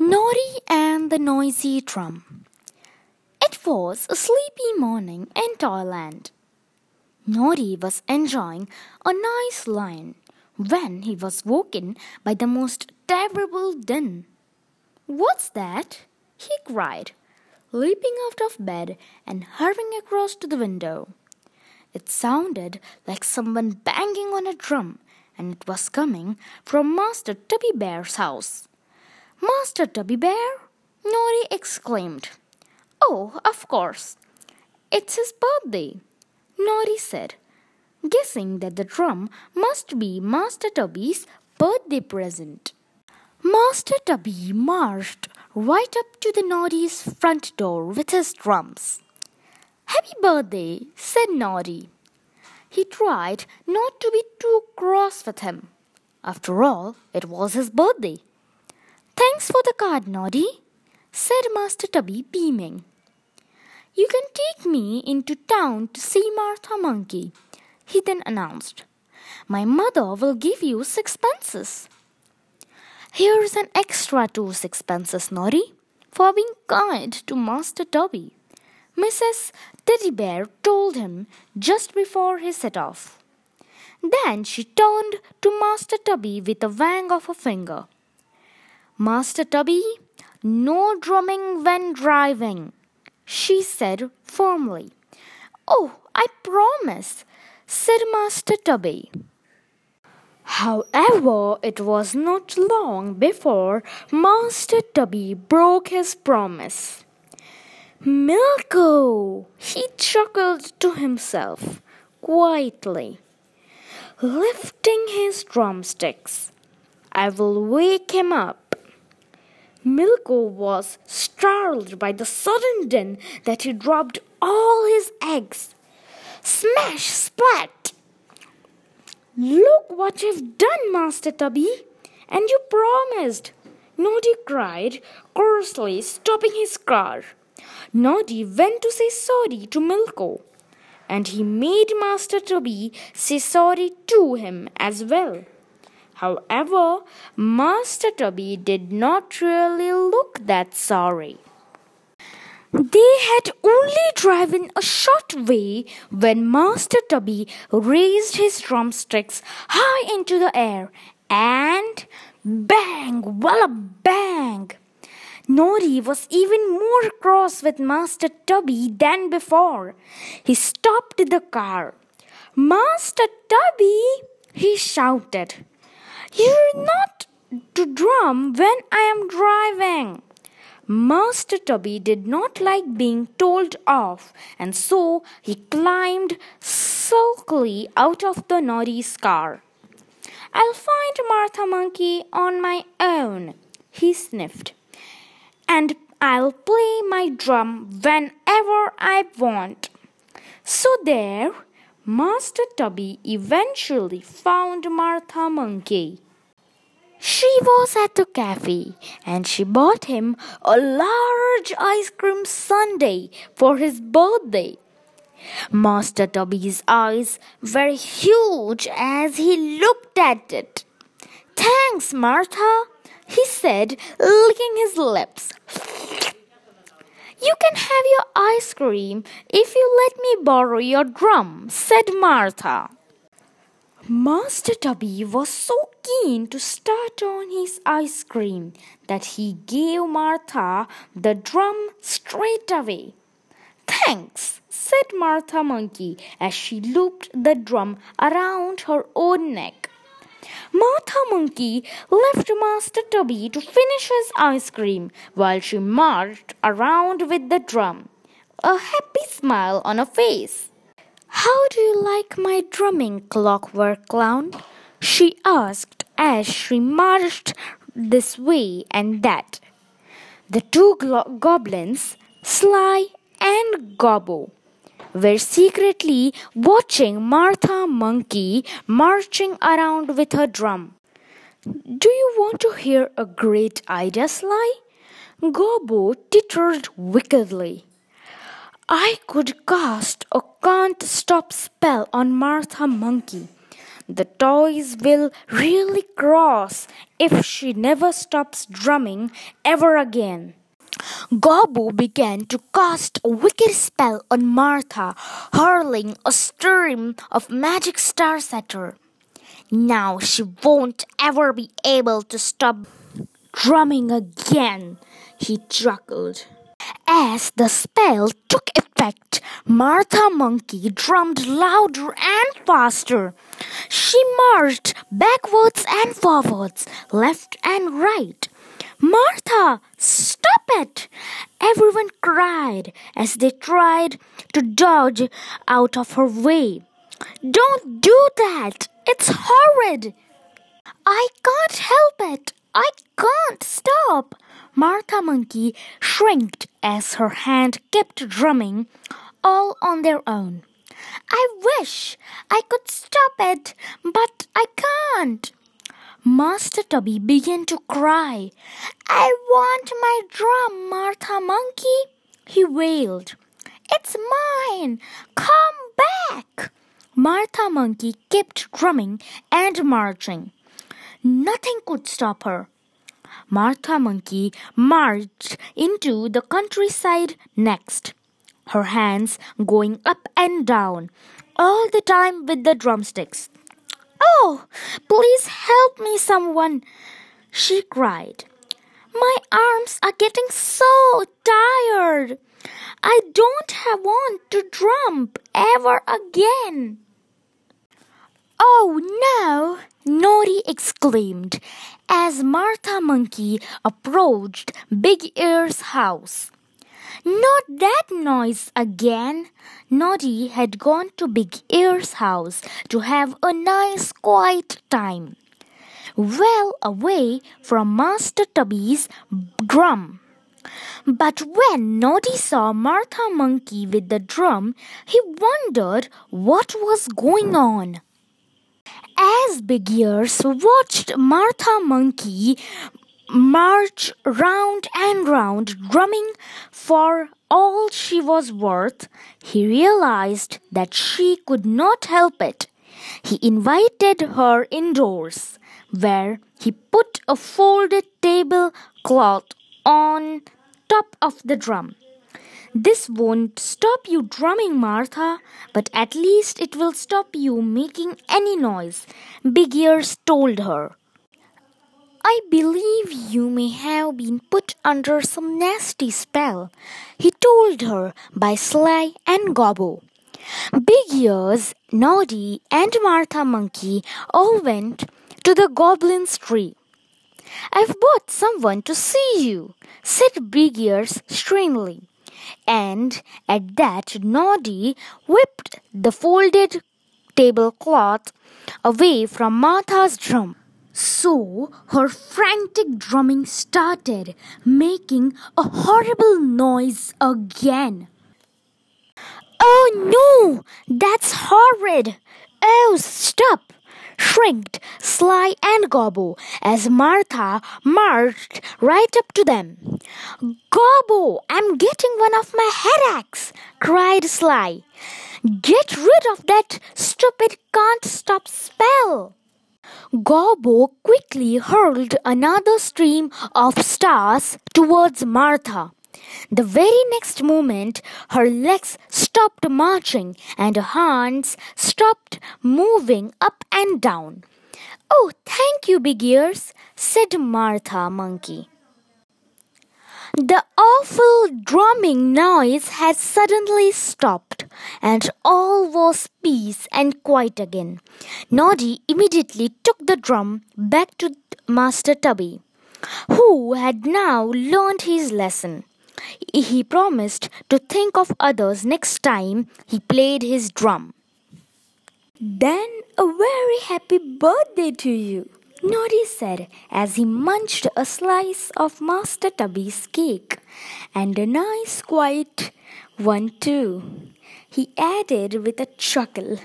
Noddy and the Noisy Drum. It was a sleepy morning in Toyland. Noddy was enjoying a nice lion when he was woken by the most terrible din. What's that? he cried, leaping out of bed and hurrying across to the window. It sounded like someone banging on a drum, and it was coming from Master Tubby Bear's house. Master Tubby Bear? Noddy exclaimed. Oh, of course. It's his birthday, Noddy said, guessing that the drum must be Master Tubby's birthday present. Master Tubby marched right up to the Noddy's front door with his drums. Happy birthday, said Noddy. He tried not to be too cross with him. After all, it was his birthday. Thanks for the card, Noddy, said Master Tubby, beaming. You can take me into town to see Martha Monkey, he then announced. My mother will give you sixpences. Here's an extra two sixpences, Noddy, for being kind to Master Tubby, Mrs. Teddy Bear told him just before he set off. Then she turned to Master Tubby with a wag of a finger. Master Tubby, no drumming when driving, she said firmly. Oh, I promise, said Master Tubby. However, it was not long before Master Tubby broke his promise. Milko! he chuckled to himself quietly, lifting his drumsticks. I will wake him up. Milko was startled by the sudden din that he dropped all his eggs. Smash, splat! Look what you've done, Master Tubby! And you promised! Noddy cried, coarsely, stopping his car. Noddy went to say sorry to Milko, and he made Master Tubby say sorry to him as well. However, Master Tubby did not really look that sorry. They had only driven a short way when Master Tubby raised his drumsticks high into the air and bang, walla bang! Noddy was even more cross with Master Tubby than before. He stopped the car. Master Tubby, he shouted. You're not to drum when I am driving. Master Tubby did not like being told off, and so he climbed sulkily out of the Noddy's car. I'll find Martha Monkey on my own, he sniffed, and I'll play my drum whenever I want. So there, Master Tubby eventually found Martha Monkey. She was at the cafe and she bought him a large ice cream sundae for his birthday. Master Tubby's eyes were huge as he looked at it. Thanks, Martha, he said, licking his lips. You can have your ice cream if you let me borrow your drum, said Martha. Master Tubby was so keen to start on his ice cream that he gave Martha the drum straight away. Thanks, said Martha Monkey as she looped the drum around her own neck. Martha Monkey left Master Tubby to finish his ice cream while she marched around with the drum, a happy smile on her face. How do you like my drumming, Clockwork Clown? she asked as she marched this way and that. The two goblins, Sly and Gobbo, were secretly watching Martha Monkey marching around with her drum. Do you want to hear a great idea, Sly? Gobbo tittered wickedly. I could cast a can't stop spell on Martha Monkey. The toys will really cross if she never stops drumming ever again. Gobbo began to cast a wicked spell on Martha, hurling a stream of magic stars at her. Now she won't ever be able to stop drumming again, he chuckled. As the spell took effect, Martha Monkey drummed louder and faster. She marched backwards and forwards, left and right. Martha, stop it! Everyone cried as they tried to dodge out of her way. Don't do that! It's horrid! I can't help it! I can't stop! Martha Monkey shrieked as her hand kept drumming all on their own. I wish I could stop it, but I can't. Master Tubby began to cry. I want my drum, Martha Monkey, he wailed. It's mine. Come back. Martha Monkey kept drumming and marching. Nothing could stop her. Martha Monkey marched into the countryside next, her hands going up and down all the time with the drumsticks. Oh, please help me, someone, she cried. My arms are getting so tired. I don't want to jump ever again. Oh no! Noddy exclaimed as Martha Monkey approached Big Ears' house. Not that noise again. Noddy had gone to Big Ears' house to have a nice quiet time, well away from Master Tubby's drum. But when Noddy saw Martha Monkey with the drum, he wondered what was going on. As Big Ears watched Martha Monkey march round and round, drumming for all she was worth, he realized that she could not help it. He invited her indoors, where he put a folded tablecloth on top of the drum. This won't stop you drumming, Martha, but at least it will stop you making any noise, Big Ears told her. I believe you may have been put under some nasty spell, he told her by Sly and Gobbo. Big Ears, Noddy, and Martha Monkey all went to the goblin's tree. I've brought someone to see you, said Big Ears sternly. And at that, Noddy whipped the folded tablecloth away from Martha's drum. So her frantic drumming started, making a horrible noise again. Oh no! That's horrid! Oh, stop! shrieked Sly and Gobbo as Martha marched right up to them. Gobbo, I'm getting one of my headaches! cried Sly. Get rid of that stupid can't stop spell! Gobbo quickly hurled another stream of stars towards Martha. The very next moment, her legs stopped marching and her hands stopped moving up and down. Oh, thank you, Big Ears, said Martha Monkey. The awful drumming noise had suddenly stopped, and all was peace and quiet again. Noddy immediately took the drum back to Master Tubby, who had now learned his lesson. He promised to think of others next time he played his drum. Then a very happy birthday to you, Noddy said as he munched a slice of Master Tubby's cake. And a nice quiet one too, he added with a chuckle.